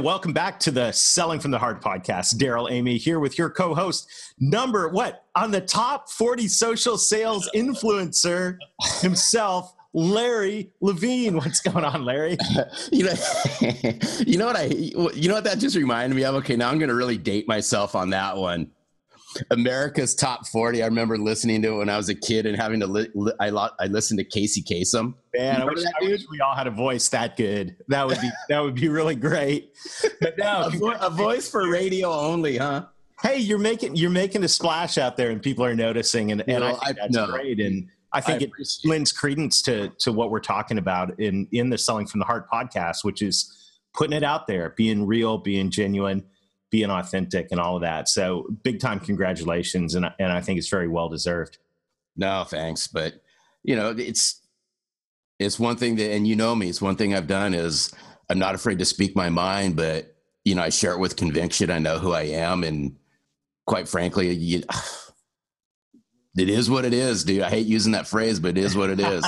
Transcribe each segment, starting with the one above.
And welcome back to the Selling from the Heart podcast. Darrell Amy here with your co-host, number what on the top 40 social sales influencer himself, Larry Levine. What's going on, Larry? you know, you know what I, you know what that just reminded me of. Okay, now I'm going to really date myself on that one. America's Top 40. I remember listening to it when I was a kid and having to. Li- li- I lo- I listened to Casey Kasem. Man, I wish, I wish, we all had a voice that good. That would be that would be really great. But no, a, vo- a voice for radio only, huh? Hey, you're making you're making a splash out there, and people are noticing, and, and I think I, that's no. great. And I think I it lends credence to to what we're talking about in in the Selling from the Heart podcast, which is putting it out there, being real, being genuine being authentic and all of that. So big time congratulations. And, and I think it's very well deserved. No, thanks. But you know, it's, it's one thing that, and you know me, it's one thing I've done is I'm not afraid to speak my mind, but you know, I share it with conviction. I know who I am. And quite frankly, you, it is what it is, dude. I hate using that phrase, but it is what it is.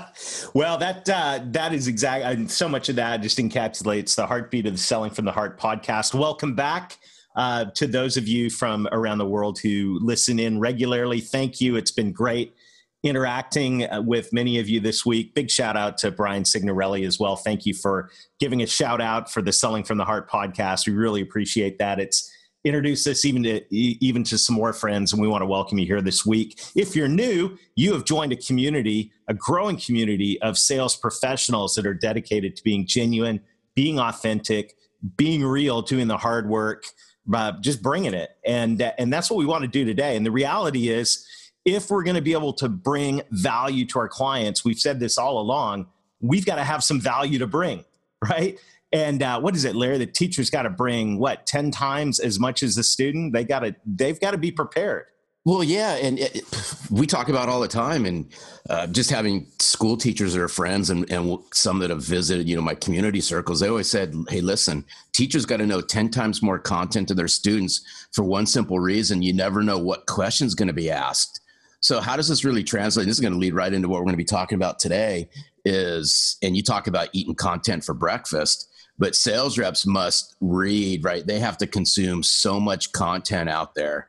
well, that uh, that is exactly so much of that just encapsulates the heartbeat of the Selling from the Heart podcast. Welcome back uh, to those of you from around the world who listen in regularly. Thank you. It's been great interacting uh, with many of you this week. Big shout out to Brian Signorelli as well. Thank you for giving a shout out for the Selling from the Heart podcast. We really appreciate that. It's introduce this even to even to some more friends and we want to welcome you here this week. If you're new you have joined a community a growing community of sales professionals that are dedicated to being genuine being authentic being real doing the hard work uh, just bringing it. And and that's what we want to do today. And the reality is if we're going to be able to bring value to our clients we've said this all along we've got to have some value to bring right and uh, what is it, Larry? The teacher's got to bring what ten times as much as the student. They got to they've got to be prepared. Well, yeah, and it, we talk about all the time, and uh, just having school teachers that are friends, and, and some that have visited, you know, my community circles. They always said, "Hey, listen, teachers got to know ten times more content to their students for one simple reason: you never know what question's going to be asked." So, how does this really translate? This is going to lead right into what we're going to be talking about today. Is and you talk about eating content for breakfast but sales reps must read, right? They have to consume so much content out there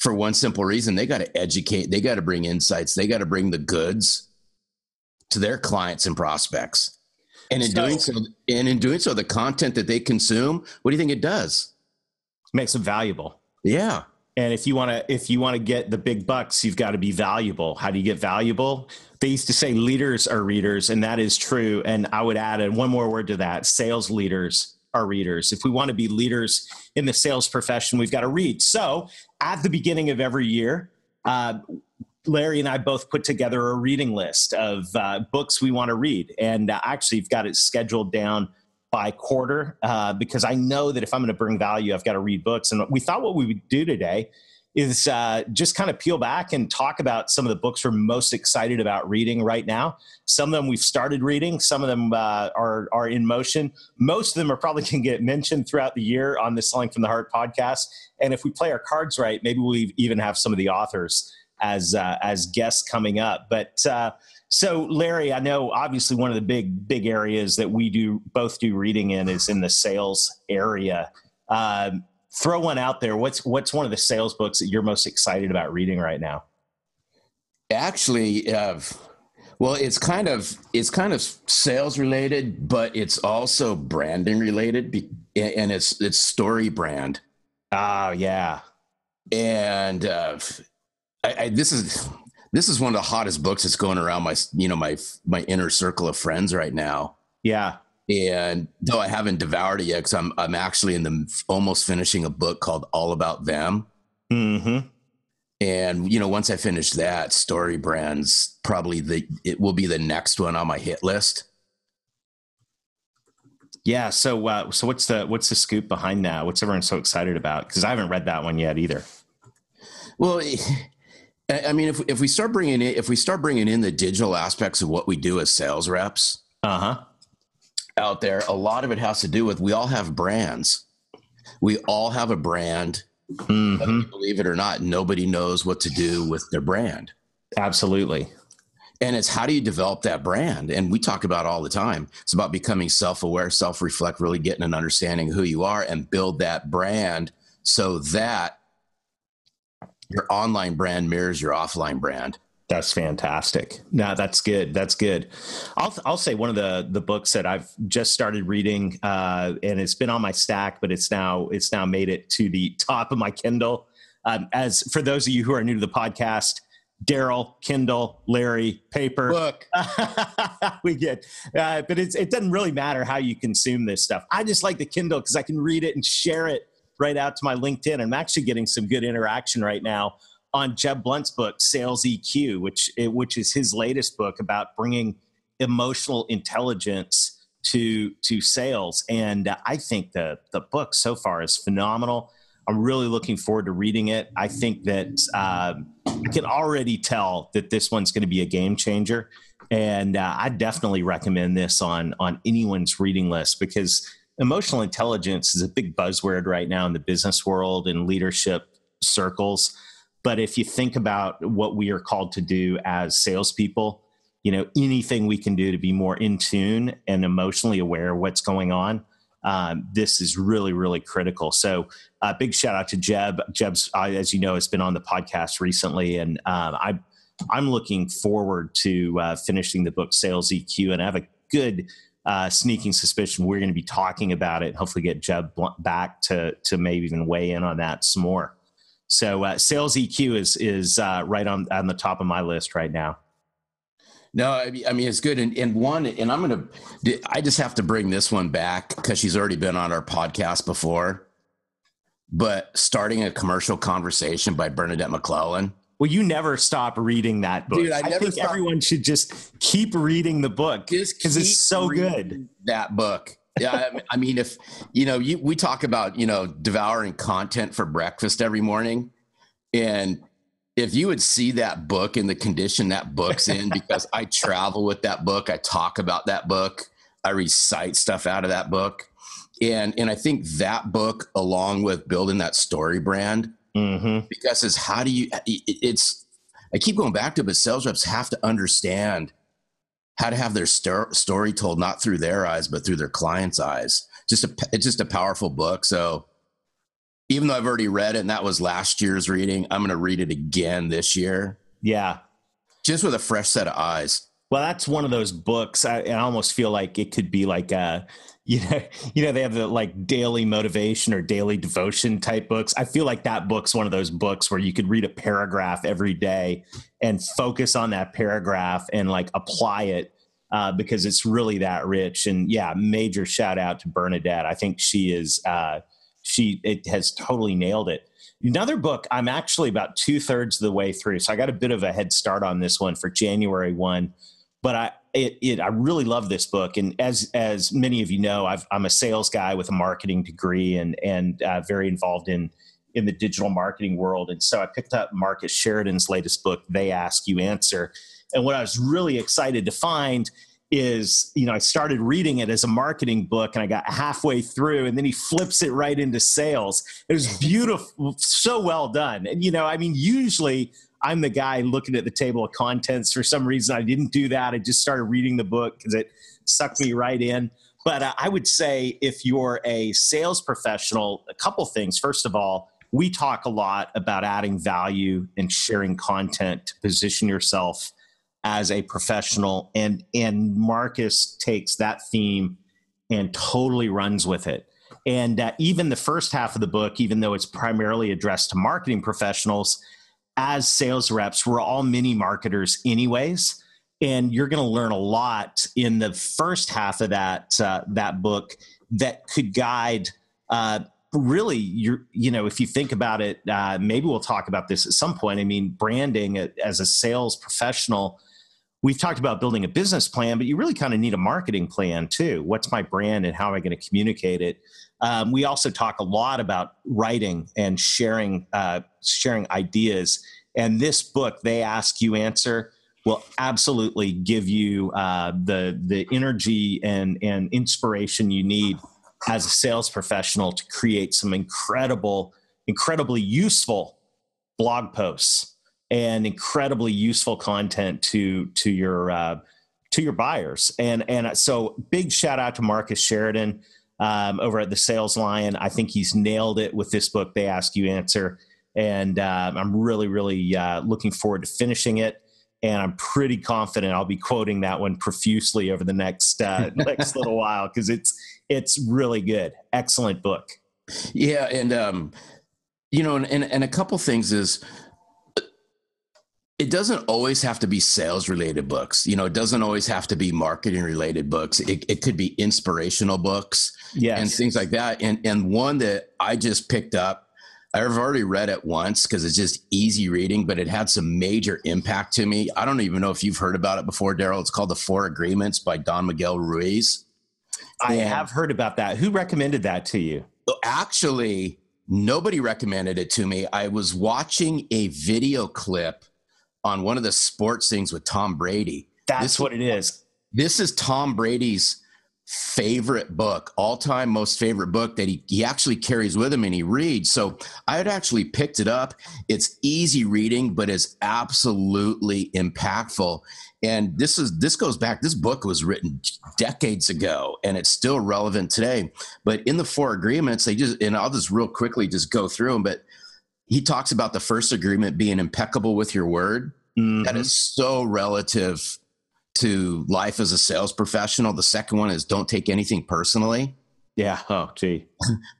for one simple reason they got to educate, they got to bring insights, they got to bring the goods to their clients and prospects. And in so, doing so, and in doing so, the content that they consume, what do you think it does? Makes them valuable. Yeah. And if you want to, if you want to get the big bucks, you've got to be valuable. How do you get valuable? They used to say leaders are readers, and that is true. And I would add one more word to that: sales leaders are readers. If we want to be leaders in the sales profession, we've got to read. So at the beginning of every year, uh, Larry and I both put together a reading list of uh, books we want to read, and uh, actually, you've got it scheduled down by quarter uh, because I know that if I'm going to bring value, I've got to read books. And we thought what we would do today is uh, just kind of peel back and talk about some of the books we're most excited about reading right now. Some of them we've started reading, some of them uh, are are in motion. Most of them are probably going to get mentioned throughout the year on the Selling from the Heart podcast. And if we play our cards right, maybe we even have some of the authors as uh, as guests coming up. But uh, so, Larry, I know obviously one of the big big areas that we do both do reading in is in the sales area. Um, throw one out there. What's what's one of the sales books that you're most excited about reading right now? Actually, uh, well, it's kind of it's kind of sales related, but it's also branding related, and it's it's StoryBrand. Oh yeah, and uh, I, I, this is this is one of the hottest books that's going around my you know my my inner circle of friends right now. Yeah. And though I haven't devoured it yet, because I'm I'm actually in the almost finishing a book called All About Them. Mm-hmm. And you know, once I finish that, StoryBrands probably the it will be the next one on my hit list. Yeah. So, uh, so what's the what's the scoop behind that? What's everyone so excited about? Because I haven't read that one yet either. Well, I mean, if if we start bringing in if we start bringing in the digital aspects of what we do as sales reps, uh huh, out there, a lot of it has to do with we all have brands. We all have a brand. Mm-hmm. Believe it or not, nobody knows what to do with their brand. Absolutely. And it's how do you develop that brand? And we talk about all the time. It's about becoming self aware, self reflect, really getting an understanding who you are and build that brand so that your online brand mirrors your offline brand. That's fantastic. No, that's good. That's good. I'll I'll say one of the the books that I've just started reading, uh, and it's been on my stack, but it's now it's now made it to the top of my Kindle. Um, as for those of you who are new to the podcast, Darrell, Kindle, Larry, paper. Book. we get, uh, but it's, it doesn't really matter how you consume this stuff. I just like the Kindle because I can read it and share it right out to my LinkedIn. I'm actually getting some good interaction right now on Jeb Blunt's book, Sales EQ, which which is his latest book about bringing emotional intelligence to to sales. And I think the the book so far is phenomenal. I'm really looking forward to reading it. I think that um, I can already tell that this one's going to be a game changer, and uh, I definitely recommend this on on anyone's reading list because emotional intelligence is a big buzzword right now in the business world and leadership circles. But if you think about what we are called to do as salespeople, you know, anything we can do to be more in tune and emotionally aware of what's going on, um, this is really, really critical. So, uh, big shout out to Jeb. Jeb's, uh, as you know, has been on the podcast recently, and um, I, I'm looking forward to uh, finishing the book Sales EQ, and I have a good uh, sneaking suspicion we're going to be talking about it. Hopefully, get Jeb back to to maybe even weigh in on that some more. So, uh, Sales EQ is is uh, right on on the top of my list right now. No, I mean it's good. And, and one, and I'm gonna, I just have to bring this one back because she's already been on our podcast before. But starting a commercial conversation by Bernadette McClelland. Well, you never stop reading that book. Dude, I, I think stop. everyone should just keep reading the book because it's so good. That book. Yeah, I mean, if you know, you, we talk about you know devouring content for breakfast every morning, and if you would see that book in the condition that book's in, because I travel with that book, I talk about that book, I recite stuff out of that book. And, and I think that book, along with building that StoryBrand, mm-hmm. because it's how do you, it's, I keep going back to it, but sales reps have to understand how to have their st- story told, not through their eyes, but through their client's eyes. Just a, it's just a powerful book. So even though I've already read it and that was last year's reading, I'm going to read it again this year. Yeah. Just with a fresh set of eyes. Well, that's one of those books. I, I almost feel like it could be like a, you know, you know, they have the like daily motivation or daily devotion type books. I feel like that book's one of those books where you could read a paragraph every day and focus on that paragraph and like apply it uh, because it's really that rich. And yeah, major shout out to Bernadette. I think she is, uh, she it has totally nailed it. Another book, I'm actually about two thirds of the way through, so I got a bit of a head start on this one for January one. But I it, it I really love this book, and as as many of you know, i am a sales guy with a marketing degree and and uh, very involved in in the digital marketing world. And so I picked up Marcus Sheridan's latest book, They Ask You Answer. And what I was really excited to find is you know i started reading it as a marketing book and i got halfway through and then he flips it right into sales it was beautiful so well done and you know i mean usually i'm the guy looking at the table of contents. For some reason i didn't do that. I just started reading the book because it sucked me right in. But uh, i would say if you're a sales professional a couple things. First of all we talk a lot about adding value and sharing content to position yourself as a professional. And and marcus takes that theme and totally runs with it. And uh, even the first half of the book even though it's primarily addressed to marketing professionals as sales reps we're all mini marketers anyways and you're going to learn a lot in the first half of that uh, that book that could guide uh, really you're you know if you think about it uh, maybe we'll talk about this at some point. I mean branding as a sales professional we've talked about building a business plan, but you really kind of need a marketing plan too. What's my brand and how am I going to communicate it? Um, we also talk a lot about writing and sharing uh, sharing ideas. And this book, they ask you answer, will absolutely give you uh, the the energy and and inspiration you need as a sales professional to create some incredible, incredibly useful blog posts and incredibly useful content to to your uh, to your buyers. And and so big shout out to Marcus Sheridan um, over at the Sales Lion. I think he's nailed it with this book. They ask you answer, and uh, I'm really really uh, looking forward to finishing it. And I'm pretty confident I'll be quoting that one profusely over the next uh, next little while because it's it's really good. Excellent book. Yeah, and um, you know, and, and, and a couple things is it doesn't always have to be sales related books. You know, it doesn't always have to be marketing related books. It, it could be inspirational books yes. and things like that. And and one that I just picked up, I've already read it once because it's just easy reading, but it had some major impact to me. I don't even know if you've heard about it before, Darrell. It's called The Four Agreements by Don Miguel Ruiz. I and have heard about that. Who recommended that to you? Oh, actually, nobody recommended it to me. I was watching a video clip on one of the sports things with Tom Brady. That's this, what it is. This is Tom Brady's favorite book, all time most favorite book that he, he actually carries with him and he reads. So I had actually picked it up. It's easy reading, but it's absolutely impactful. And this is this goes back, this book was written decades ago and it's still relevant today. But in the four agreements, they just and I'll just real quickly just go through them, but he talks about the first agreement being impeccable with your word. Mm-hmm. That is so relative to life as a sales professional. The second one is don't take anything personally. Yeah. Oh, gee.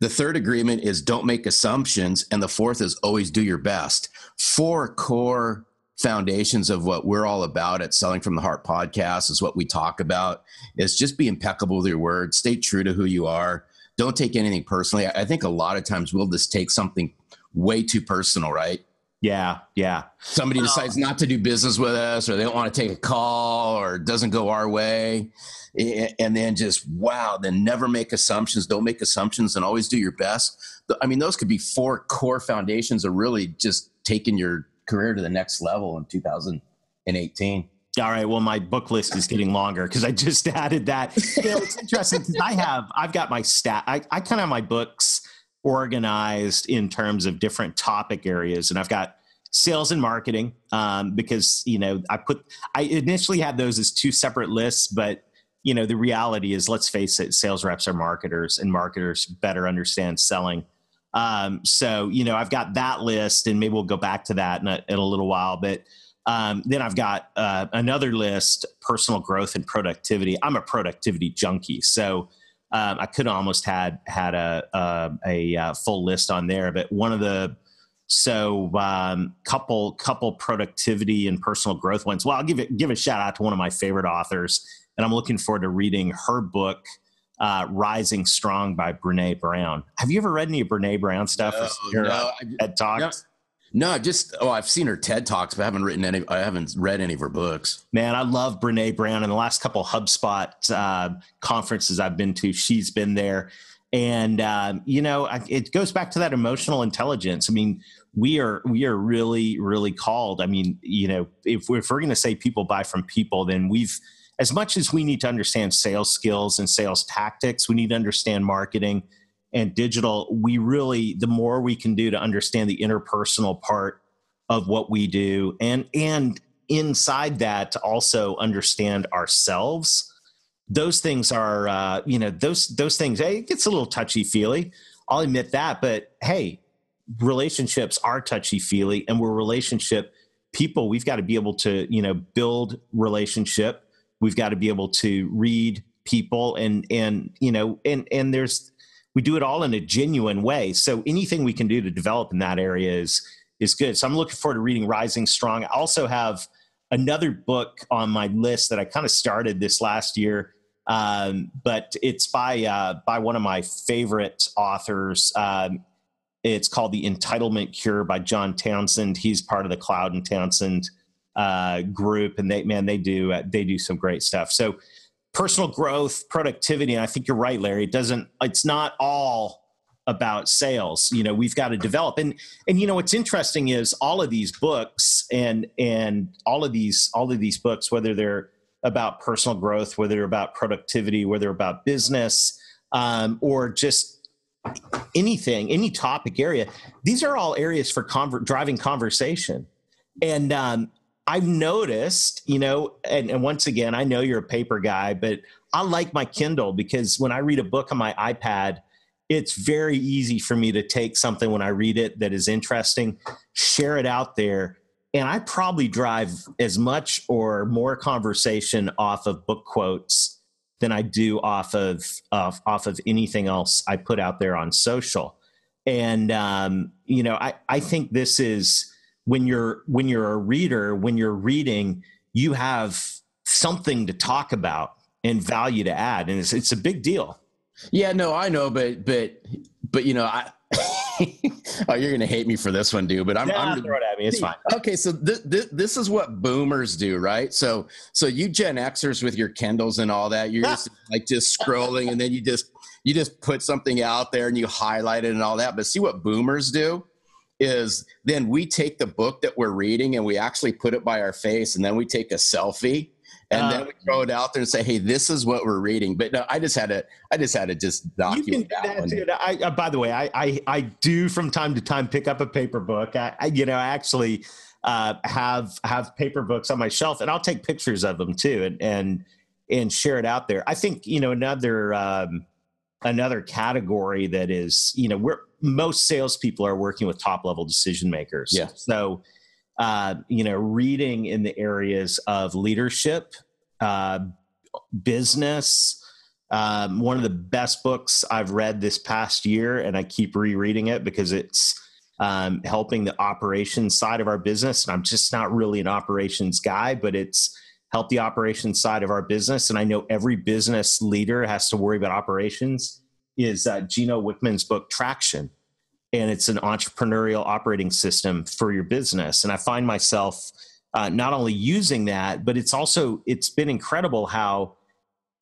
the third agreement is don't make assumptions. And the fourth is always do your best. Four core foundations of what we're all about at Selling from the Heart podcast is what we talk about is just be impeccable with your word, stay true to who you are. Don't take anything personally. I think a lot of times we'll just take something way too personal, right? Yeah, yeah. Somebody decides oh. not to do business with us, or they don't want to take a call, or it doesn't go our way, and then just wow, then never make assumptions. Don't make assumptions, and always do your best. I mean, those could be four core foundations of really just taking your career to the next level in 2018. All right. Well, my book list is getting longer because I just added that. You know, it's interesting because I have I've got my stat. I, I kind of have my books organized in terms of different topic areas. And I've got sales and marketing um, because, you know, I put, I initially had those as two separate lists, but, you know, the reality is, let's face it, sales reps are marketers and marketers better understand selling. Um, so, you know, I've got that list and maybe we'll go back to that in a, in a little while, but um, then I've got uh, another list, personal growth and productivity. I'm a productivity junkie. So, um, I could almost had had a a, a uh, full list on there, but one of the so um, couple couple productivity and personal growth ones. Well, I'll give it give a shout out to one of my favorite authors, and I'm looking forward to reading her book. Uh, Rising Strong by Brene Brown. Have you ever read any of Brene Brown stuff? No, no, TED Talks? No, just oh, I've seen her TED talks, but I haven't written any. I haven't read any of her books. Man, I love Brene Brown. In the last couple HubSpot uh, conferences I've been to, she's been there, and um, you know, it goes back to that emotional intelligence. I mean, we are we are really really called. I mean, you know, if we're, if we're going to say people buy from people, then we've as much as we need to understand sales skills and sales tactics, we need to understand marketing and digital, we really the more we can do to understand the interpersonal part of what we do, and and inside that to also understand ourselves. Those things are, uh, you know, those those things. Hey, it gets a little touchy feely. I'll admit that, but hey, relationships are touchy feely, and we're relationship people. We've got to be able to, you know, build relationship. We've got to be able to read people, and and you know, and and there's we do it all in a genuine way. So anything we can do to develop in that area is is good. So I'm looking forward to reading Rising Strong. I also have another book on my list that I kind of started this last year, um, but it's by uh, by one of my favorite authors. Um, it's called The Entitlement Cure by John Townsend. He's part of the Cloud and Townsend uh, group, and they man they do uh, they do some great stuff. So personal growth, productivity, and I think you're right, Larry. It doesn't. It's not all about sales. You know, we've got to develop and and you know what's interesting is all of these books and and all of these all of these books, whether they're about personal growth, whether they're about productivity, whether they're about business, um, or just anything, any topic area. These are all areas for conver- driving conversation. And um, I've noticed, you know, and, and once again, I know you're a paper guy, but I like my Kindle because when I read a book on my iPad, it's very easy for me to take something when I read it that is interesting, share it out there. And I probably drive as much or more conversation off of book quotes than I do off of off, off of anything else I put out there on social. And um, you know, I, I think this is when you're when you're a reader, when you're reading, you have something to talk about and value to add. And it's it's a big deal. Yeah, no, I know, but but but you know, I oh, you're gonna hate me for this one, dude. But I'm, yeah, I'm throw it at me. It's fine. Okay, so th- th- this is what boomers do, right? So so you Gen Xers with your Kindles and all that, you're just like just scrolling, and then you just you just put something out there and you highlight it and all that. But see what boomers do is then we take the book that we're reading and we actually put it by our face, and then we take a selfie and then we throw it out there and say, "Hey, this is what we're reading." But no, I just had to, I just had to just document you can do that, that Dude. I, uh, by the way, I, I, I do from time to time pick up a paper book. I, I you know, I actually uh, have have paper books on my shelf, and I'll take pictures of them too, and and and share it out there. I think you know another um, another category that is you know where most salespeople are working with top level decision makers. Yeah. So uh, you know, reading in the areas of leadership, uh, business. Um, one of the best books I've read this past year, and I keep rereading it because it's um, helping the operations side of our business. And I'm just not really an operations guy, but it's helped the operations side of our business. And I know every business leader has to worry about operations. Is uh, Gino Wickman's book Traction? and it's an entrepreneurial operating system for your business. And I find myself uh, not only using that, but it's also it's been incredible how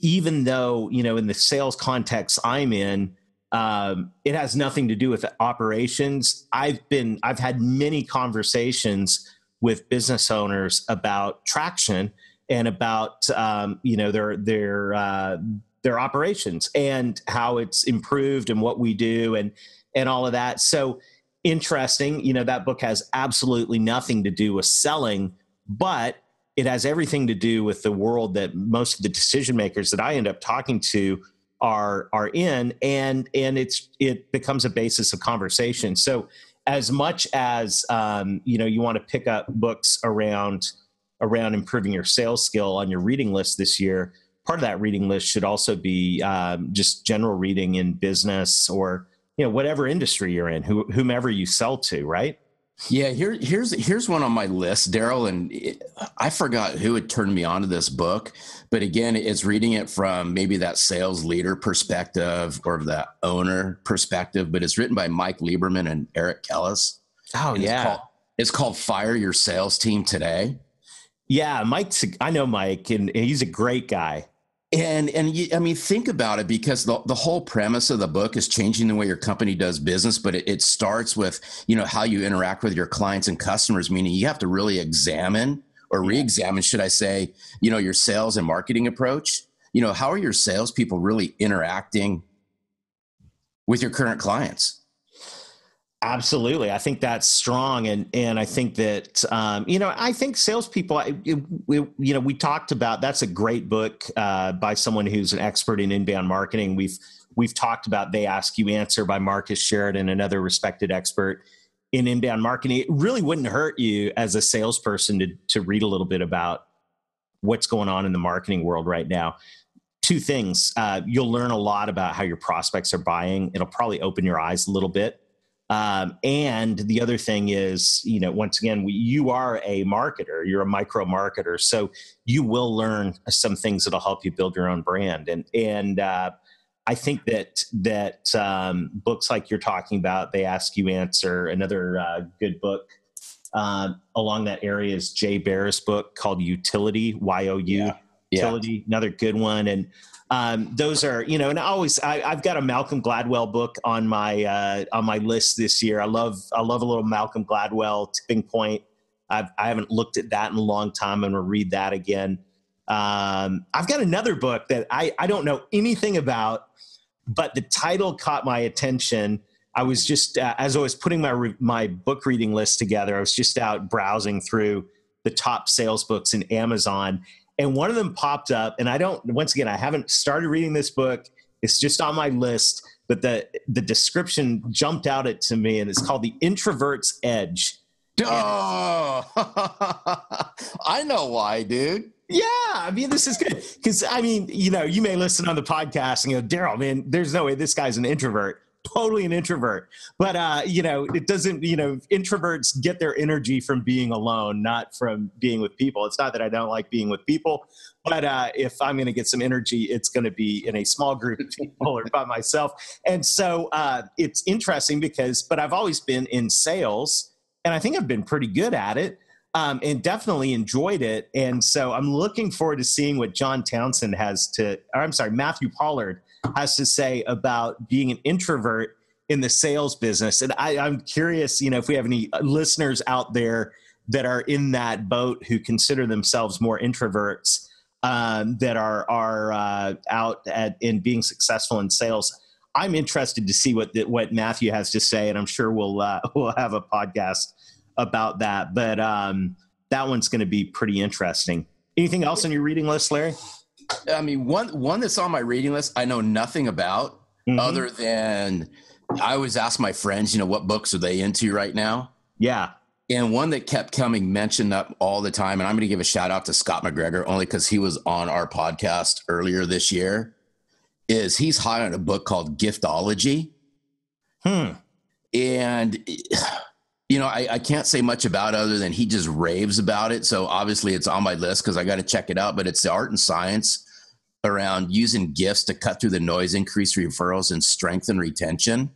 even though you know in the sales context I'm in, um, it has nothing to do with operations. I've been I've had many conversations with business owners about traction and about um, you know their their uh, their operations and how it's improved and what we do and and all of that. So interesting. You know, that book has absolutely nothing to do with selling, but it has everything to do with the world that most of the decision makers that I end up talking to are are in and and it's it becomes a basis of conversation so as much as um, you know you want to pick up books around around improving your sales skill on your reading list this year part of that reading list should also be um, just general reading in business or you know whatever industry you're in who, whomever you sell to right? Yeah here here's here's one on my list darrell and it, i forgot who had turned me on to this book but again it's reading it from maybe that sales leader perspective or the owner perspective but it's written by mike lieberman and eric keiles. Oh and yeah. it's called, it's called fire your sales team today yeah mike's i know mike and he's a great guy and and you, I mean, think about it because the the whole premise of the book is changing the way your company does business, but it, it starts with you know how you interact with your clients and customers. Meaning, you have to really examine or re-examine, should I say, you know, your sales and marketing approach. You know, how are your salespeople really interacting with your current clients? Absolutely, I think that's strong, and and I think that um, you know I think salespeople. You know, we talked about that's a great book uh, by someone who's an expert in inbound marketing. We've we've talked about "They Ask You Answer" by Marcus Sheridan, another respected expert in inbound marketing. It really wouldn't hurt you as a salesperson to to read a little bit about what's going on in the marketing world right now. Two things: uh, you'll learn a lot about how your prospects are buying. It'll probably open your eyes a little bit um, and the other thing is, you know, once again, we, you are a marketer, you're a micro marketer, so you will learn some things that'll help you build your own brand. And and uh, I think that that um, books like you're talking about, they ask you answer. Another uh, good book uh, along that area is Jay Baer's book called Youtility, Y O U Utility, another good one. And um, those are, you know, and I always I, have got a Malcolm Gladwell book on my uh, on my list this year. I love I love a little Malcolm Gladwell Tipping Point. I've, I haven't looked at that in a long time. I'm to read that again. Um, I've got another book that I, I don't know anything about, but the title caught my attention. I was just uh, as I was putting my re- my book reading list together, I was just out browsing through the top sales books in Amazon, and one of them popped up. And I don't. Once again, I haven't started reading this book. It's just on my list, but the the description jumped out at to me, and it's called "The Introvert's Edge." Oh, I know why, dude. Yeah, I mean, this is good because I mean, you know, you may listen on the podcast and go, Darrell, man, there's no way this guy's an introvert. Totally an introvert, but uh, you know, it doesn't. You know, introverts get their energy from being alone, not from being with people. It's not that I don't like being with people, but uh, if I'm going to get some energy, it's going to be in a small group of people or by myself. And so uh, it's interesting because, but I've always been in sales and I think I've been pretty good at it. Um, and definitely enjoyed it. And so I'm looking forward to seeing what John Townsend has to, or I'm sorry, Matthew Pollard has to say about being an introvert in the sales business. And I, I'm curious, you know, if we have any listeners out there that are in that boat who consider themselves more introverts um, that are are uh, out at in being successful in sales. I'm interested to see what the, what Matthew has to say, and I'm sure we'll uh, we'll have a podcast about that. But um, that one's going to be pretty interesting. Anything else on your reading list, Larry? I mean, one one that's on my reading list I know nothing about, mm-hmm. other than I always ask my friends, you know, what books are they into right now? Yeah. And one that kept coming mentioned up all the time, and I'm going to give a shout out to Scott McGregor only because he was on our podcast earlier this year is he's hot on a book called Giftology. Hmm. And you know, I, I, can't say much about it other than he just raves about it. So obviously it's on my list because I got to check it out. But it's the art and science around using gifts to cut through the noise, increase referrals, and strengthen retention.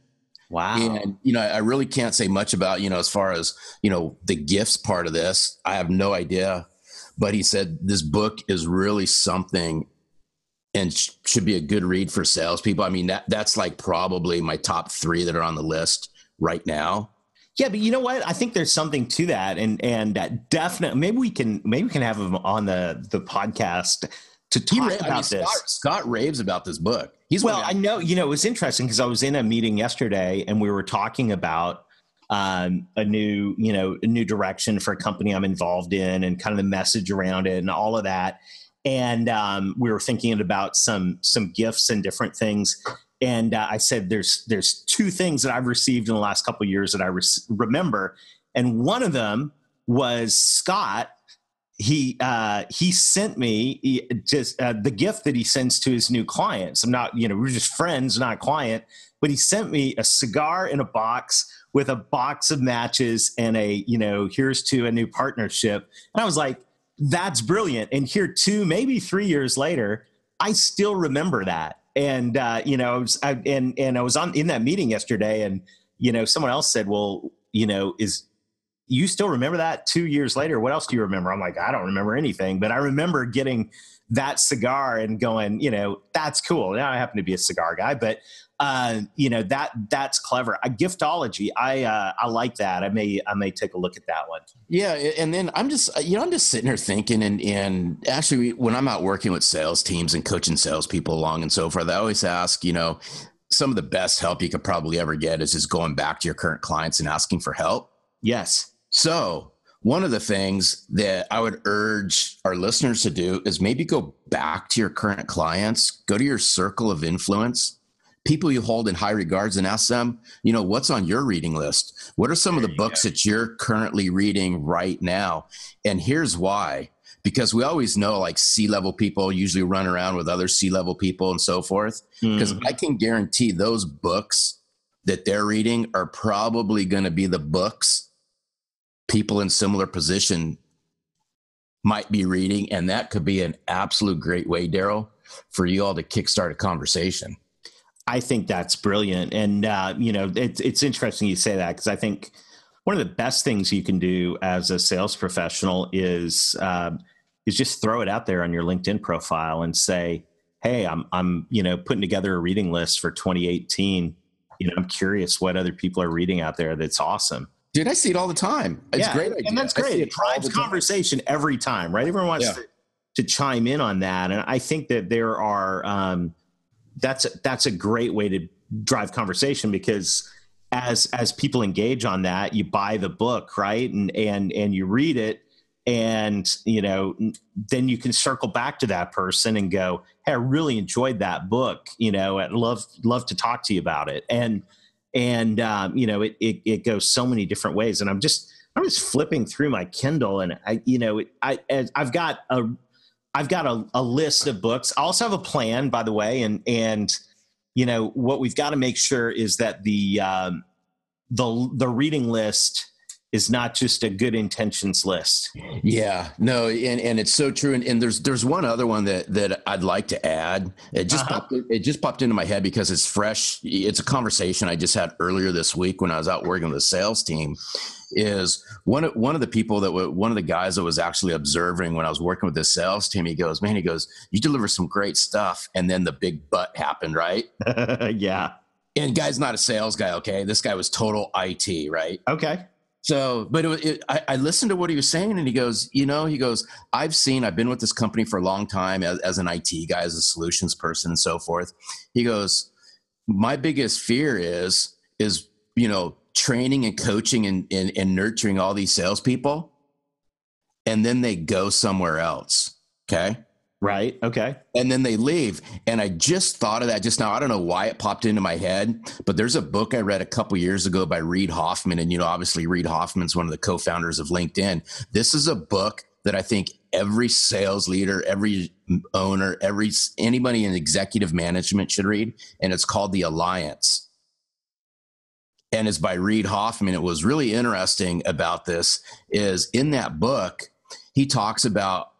Wow. And you know, I really can't say much about, you know, as far as, you know, the gifts part of this. I have no idea. But he said this book is really something and sh- should be a good read for salespeople. I mean, that that's like probably my top three that are on the list right now. Yeah, but you know what? I think there's something to that, and and uh, definitely maybe we can maybe we can have him on the the podcast to talk about I mean, this. Scott, Scott, raves about this book. He's well, I know. You know, it was interesting because I was in a meeting yesterday, and we were talking about um, a new you know a new direction for a company I'm involved in, and kind of the message around it, and all of that and um, we were thinking about some some gifts and different things. And uh, I said, "There's there's two things that I've received in the last couple years that I re- remember, and one of them was Scott. He uh, he sent me just uh, the gift that he sends to his new clients. I'm not, you know, we're just friends, not client, but he sent me a cigar in a box with a box of matches and a, you know, here's to a new partnership. And I was like, that's brilliant. And here, two, maybe three years later, I still remember that. And uh, you know, I was, I, and and I was on in that meeting yesterday, and you know, someone else said, "Well, you know, is you still remember that two years later? What else do you remember?" I'm like, I don't remember anything, but I remember getting that cigar and going, you know, that's cool. Now I happen to be a cigar guy, but uh, you know that that's clever. A giftology, I uh, I like that. I may I may take a look at that one. Yeah, and then I'm just you know I'm just sitting here thinking, and and actually when I'm out working with sales teams and coaching salespeople along and so forth, I always ask, you know, some of the best help you could probably ever get is just going back to your current clients and asking for help. Yes. So one of the things that I would urge our listeners to do is maybe go back to your current clients, go to your circle of influence people you hold in high regards and ask them, you know, what's on your reading list? What are some there of the books go. that you're currently reading right now? And here's why. Because we always know like C-level people usually run around with other C-level people and so forth. Because mm. I can guarantee those books that they're reading are probably going to be the books people in similar position might be reading. And that could be an absolute great way, Darrell, for you all to kickstart a conversation. I think that's brilliant, and uh, you know, it's it's interesting you say that because I think one of the best things you can do as a sales professional is uh, is just throw it out there on your LinkedIn profile and say, "Hey, I'm I'm you know putting together a reading list for 2018. You know, I'm curious what other people are reading out there. That's awesome." Dude, I see it all the time. It's yeah, great idea. and that's great. It drives conversation every time, right? Everyone wants yeah. to, to chime in on that, and I think that there are. Um, that's a, that's a great way to drive conversation because as as people engage on that, you buy the book, right? And and and you read it and you know then you can circle back to that person and go hey i really enjoyed that book you know i'd love love to talk to you about it and and um, you know it, it, it goes so many different ways and i'm just i'm just flipping through my kindle and i you know i i've got a i've got a, a list of books i also have a plan by the way and and you know what we've got to make sure is that the um, the the reading list is not just a good intentions list. Yeah, no, and, and it's so true. And, and there's there's one other one that that I'd like to add. It just uh-huh. popped, it just popped into my head because it's fresh. It's a conversation I just had earlier this week when I was out working with the sales team. Is one of one of the people that one of the guys that was actually observing when I was working with the sales team. He goes, man, he goes, you deliver some great stuff, and then the big butt happened, right? yeah. And guy's not a sales guy, okay? This guy was total IT, right? Okay so, but it, it, I, I, listened to what he was saying, and he goes, you know, he goes, I've seen, I've been with this company for a long time as, as an IT guy, as a solutions person, and so forth. He goes, my biggest fear is, is you know, training and coaching and, and, and nurturing all these salespeople, and then they go somewhere else. Okay. Right. Okay. And then they leave. And I just thought of that just now. I don't know why it popped into my head, but there's a book I read a couple years ago by Reid Hoffman. And, you know, obviously Reid Hoffman's one of the co founders of LinkedIn. This is a book that I think every sales leader, every owner, every anybody in executive management should read. And it's called The Alliance. And it's by Reid Hoffman. It was really interesting about this is in that book, he talks about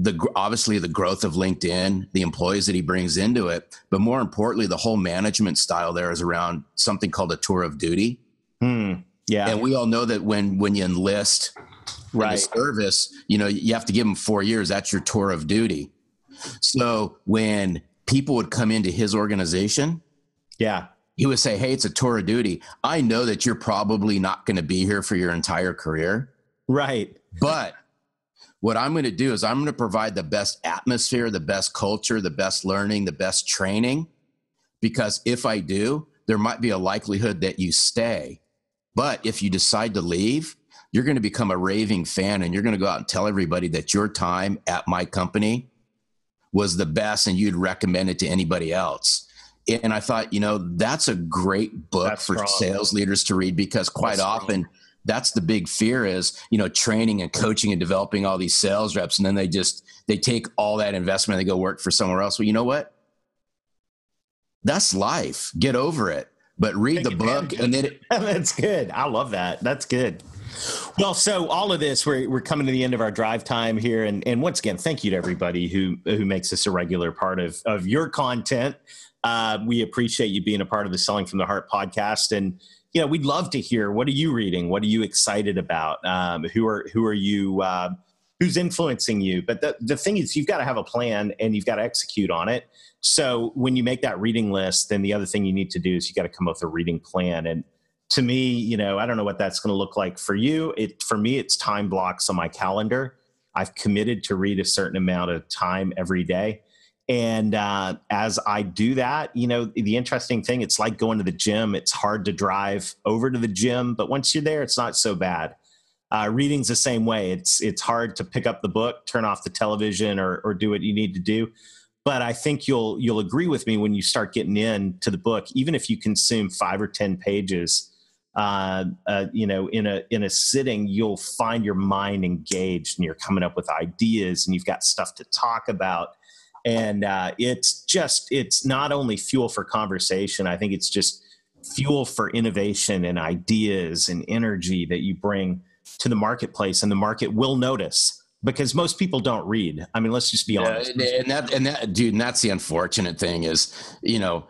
the obviously the growth of LinkedIn, the employees that he brings into it, but more importantly, the whole management style there is around something called a tour of duty. Hmm. Yeah, and we all know that when when you enlist right service, you know you have to give them four years. That's your tour of duty. So when people would come into his organization, yeah, he would say, "Hey, it's a tour of duty. I know that you're probably not going to be here for your entire career, right? But what I'm going to do is I'm going to provide the best atmosphere, the best culture, the best learning, the best training. Because if I do, there might be a likelihood that you stay. But if you decide to leave, you're going to become a raving fan and you're going to go out and tell everybody that your time at my company was the best and you'd recommend it to anybody else. And I thought, you know, that's a great book that's for strong. sales leaders to read because quite that's often strong that's the big fear is you know training and coaching and developing all these sales reps. And then they just they take all that investment and they go work for somewhere else. Well you know what? That's life. Get over it. But read the book and then it- that's good. I love that. That's good well so all of this we're, we're coming to the end of our drive time here and, and once again thank you to everybody who who makes this a regular part of of your content uh, we appreciate you being a part of the selling from the heart podcast and you know, we'd love to hear what are you reading? What are you excited about? Um, who are who are you? Uh, who's influencing you? But the the thing is, you've got to have a plan and you've got to execute on it. So when you make that reading list, then the other thing you need to do is you got to come up with a reading plan. And to me, you know, I don't know what that's going to look like for you. It for me, it's time blocks on my calendar. I've committed to read a certain amount of time every day. And uh, as I do that, you know, the interesting thing, it's like going to the gym. It's hard to drive over to the gym, but once you're there, it's not so bad. Uh, reading's the same way. It's it's hard to pick up the book, turn off the television, or or do what you need to do. But I think you'll you'll agree with me when you start getting into the book, even if you consume five or ten pages, uh, uh, you know, in a in a sitting, you'll find your mind engaged, and you're coming up with ideas, and you've got stuff to talk about. And uh, it's just it's not only fuel for conversation i think it's just fuel for innovation and ideas and energy that you bring to the marketplace and the market will notice because most people don't read. I mean let's just be honest. and that and that dude and that's the unfortunate thing is you know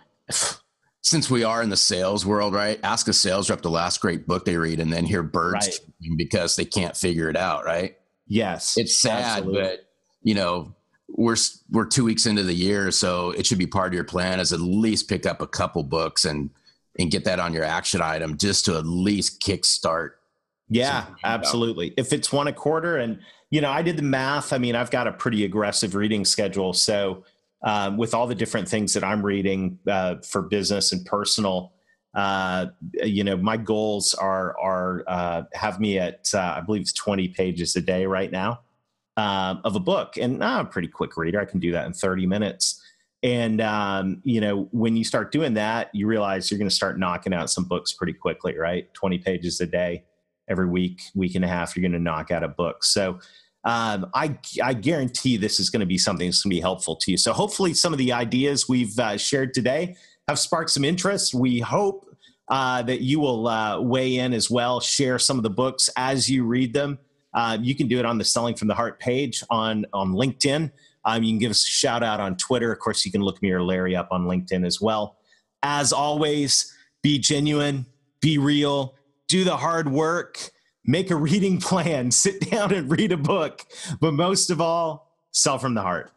since we are in the sales world, right? Ask a sales rep the last great book they read and then hear birds right. because they can't figure it out, right? Yes. It's sad, absolutely. but you know, we're we're 2 weeks into the year, so it should be part of your plan is at least pick up a couple books and and get that on your action item just to at least kickstart. Yeah, absolutely. If it's one a quarter and you know, I did the math. I mean, I've got a pretty aggressive reading schedule, so um, with all the different things that I'm reading uh, for business and personal. Uh, you know, my goals are are uh, have me at uh, I believe it's 20 pages a day right now um, of a book, and I'm a pretty quick reader. I can do that in 30 minutes. And um, you know, when you start doing that, you realize you're going to start knocking out some books pretty quickly, right? 20 pages a day every week, week and a half, you're going to knock out a book. So um, I, I guarantee this is going to be something that's going to be helpful to you. So hopefully, some of the ideas we've uh, shared today have sparked some interest. We hope uh, that you will uh, weigh in as well, share some of the books as you read them. Uh, you can do it on the Selling from the Heart page on on LinkedIn. Um, you can give us a shout out on Twitter. Of course, you can look me or Larry up on LinkedIn as well. As always, be genuine, be real, do the hard work make a reading plan, sit down and read a book, but most of all, sell from the heart.